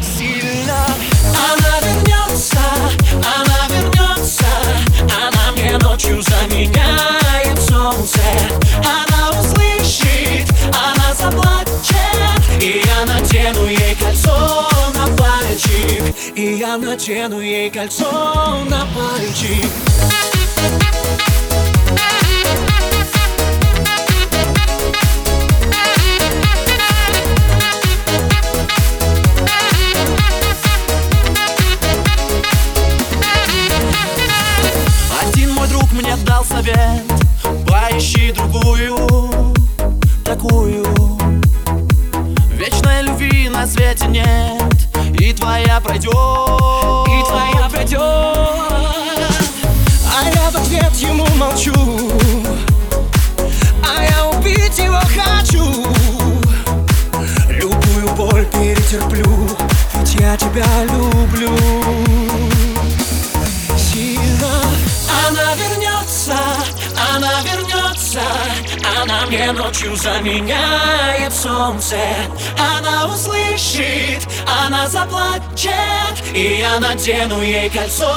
Сильно Она вернется, она вернется Она мне ночью заменяет солнце. Она услышит, она заплачет И я надену ей кольцо на пальчик И я надену ей кольцо на пальчик Поищи другую, такую. Вечной любви на свете нет И твоя пройдет вернется Она мне ночью заменяет солнце. Она услышит, она заплачет И я надену ей кольцо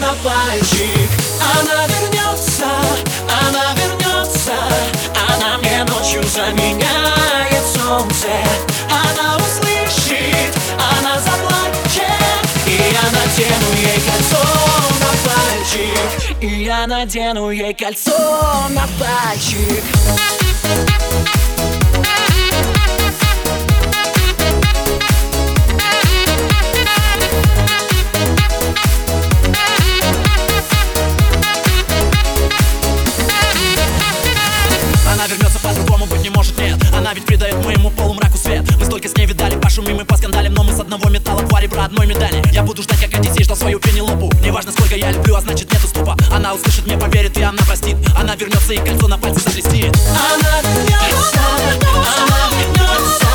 на пальчик. Она вернется, она вернется Она мне ночью заменяет солнце. Она услышит, она заплачет И я надену ей кольцо И я надену ей кольцо на пальчик. Она вернется по-другому, быть не может, нет. Она ведь придает моему полумраку свет. Мы столько с ней видали, пошумим и поскандалим Но мы с одного металла два ребра одной медали Я буду ждать, как Одиссей ждал свою пенелопу. Неважно, сколько я люблю, а значит нет уступа Она услышит, мне поверит и она простит. Она вернется и кольцо на пальце заблестит. Она вернется, она вернется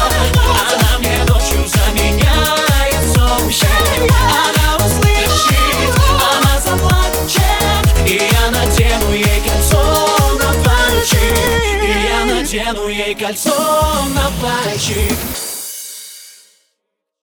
Она мне ночью заменяет солнце. Она услышит, она заплачет И я надену ей кольцо на пальчик. И я надену ей кольцо на пальчик